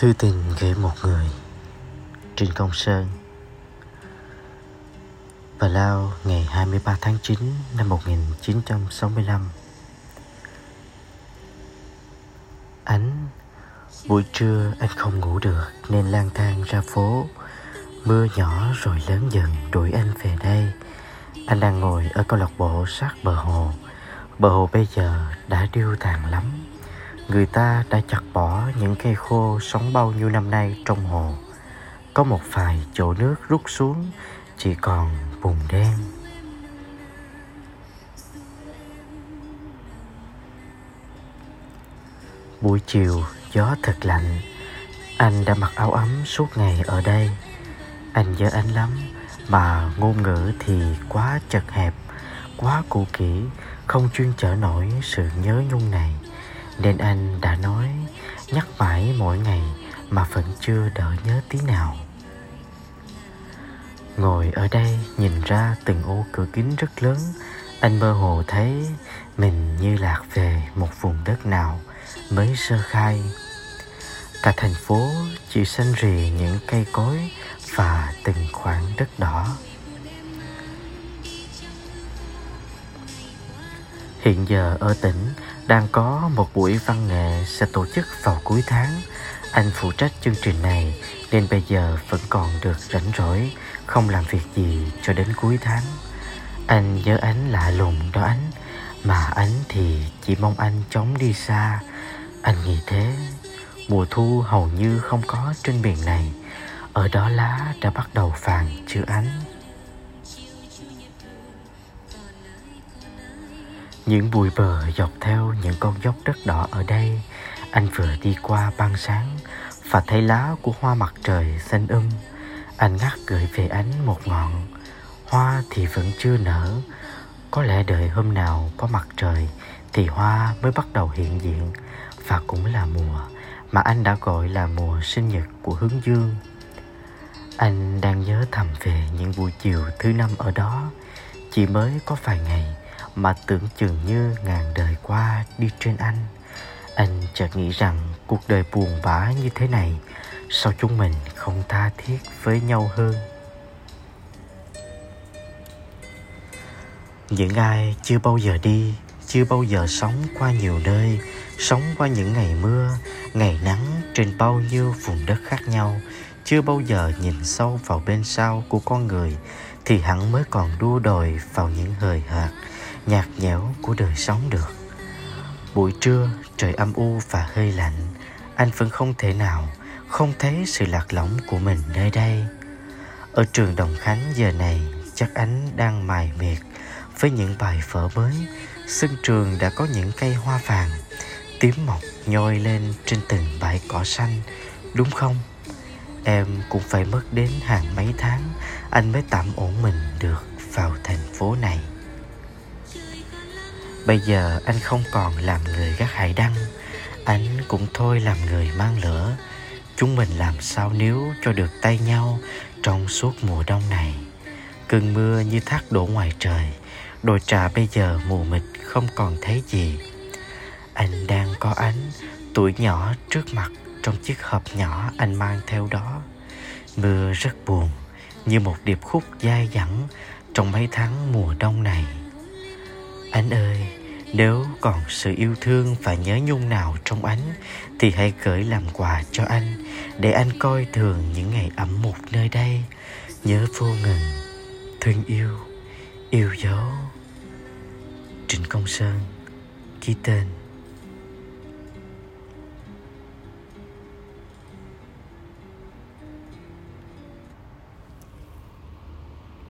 Thư tình gửi một người Trịnh Công Sơn. Và Lao, ngày 23 tháng 9 năm 1965 Ánh Buổi trưa anh không ngủ được Nên lang thang ra phố. Mưa nhỏ rồi lớn dần đuổi anh về đây. Anh đang ngồi ở câu lạc bộ sát bờ hồ. Bờ hồ bây giờ đã điêu tàn lắm. Người ta đã chặt bỏ những cây khô sống bao nhiêu năm nay trong hồ. Có một vài chỗ nước rút xuống, Chỉ còn bùn đen. Buổi chiều, gió thật lạnh. Anh đã mặc áo ấm suốt ngày ở đây. Anh nhớ anh lắm, Mà ngôn ngữ thì quá chật hẹp, Quá cũ kỹ, Không chuyên trở nổi sự nhớ nhung này nên anh đã nói Nhắc mãi mỗi ngày Mà vẫn chưa đỡ nhớ tí nào. Ngồi ở đây nhìn ra từng ô cửa kính rất lớn, Anh mơ hồ thấy Mình như lạc về một vùng đất nào Mới sơ khai. Cả thành phố chỉ xanh rì những cây cối Và từng khoảng đất đỏ. Hiện giờ ở tỉnh đang có một buổi văn nghệ sẽ tổ chức vào cuối tháng. Anh phụ trách chương trình này nên bây giờ vẫn còn được rảnh rỗi, không làm việc gì cho đến cuối tháng. Anh nhớ ánh lạ lùng đó ánh, mà ánh thì chỉ mong anh chóng đi xa. Anh nghĩ thế, mùa thu hầu như không có trên biển này. Ở đó lá đã bắt đầu vàng chưa ánh. Những bụi bờ dọc theo những con dốc đất đỏ ở đây. Anh vừa đi qua ban sáng Và thấy lá của hoa mặt trời xanh um. Anh ngắt gửi về ánh một ngọn. Hoa thì vẫn chưa nở. Có lẽ đợi hôm nào có mặt trời Thì hoa mới bắt đầu hiện diện. Và cũng là mùa Mà anh đã gọi là mùa sinh nhật của hướng dương. Anh đang nhớ thầm về những buổi chiều thứ năm ở đó. Chỉ mới có vài ngày mà tưởng chừng như ngàn đời qua đi trên anh. Anh chợt nghĩ rằng cuộc đời buồn bã như thế này sao chúng mình không tha thiết với nhau hơn? Những ai chưa bao giờ đi, chưa bao giờ sống qua nhiều nơi, sống qua những ngày mưa, ngày nắng trên bao nhiêu vùng đất khác nhau, chưa bao giờ nhìn sâu vào bên sau của con người thì hẳn mới còn đua đòi vào những hời hợt, nhạt nhẽo của đời sống được. Buổi trưa, trời âm u và hơi lạnh, anh vẫn không thể nào không thấy sự lạc lõng của mình nơi đây. Ở trường đồng khánh giờ này, chắc ánh đang mài miệt với những bài phở mới, sân trường đã có những cây hoa vàng, tím mọc nhoi lên trên từng bãi cỏ xanh, đúng không? Em cũng phải mất đến hàng mấy tháng, anh mới tạm ổn mình được vào thành phố này. Bây giờ anh không còn làm người gác hải đăng, Anh cũng thôi làm người mang lửa. Chúng mình làm sao nếu cho được tay nhau Trong suốt mùa đông này. Cơn mưa như thác đổ ngoài trời, Đồi trà bây giờ mù mịt không còn thấy gì. Anh đang có ánh Tuổi nhỏ trước mặt trong chiếc hộp nhỏ anh mang theo đó. Mưa rất buồn, Như một điệp khúc dai dẳng Trong mấy tháng mùa đông này. Anh ơi, nếu còn sự yêu thương và nhớ nhung nào trong anh Thì hãy gửi làm quà cho anh Để anh coi thường những ngày ẩm mục nơi đây. Nhớ vô ngừng Thương yêu Yêu dấu. Trịnh Công Sơn, Ký tên.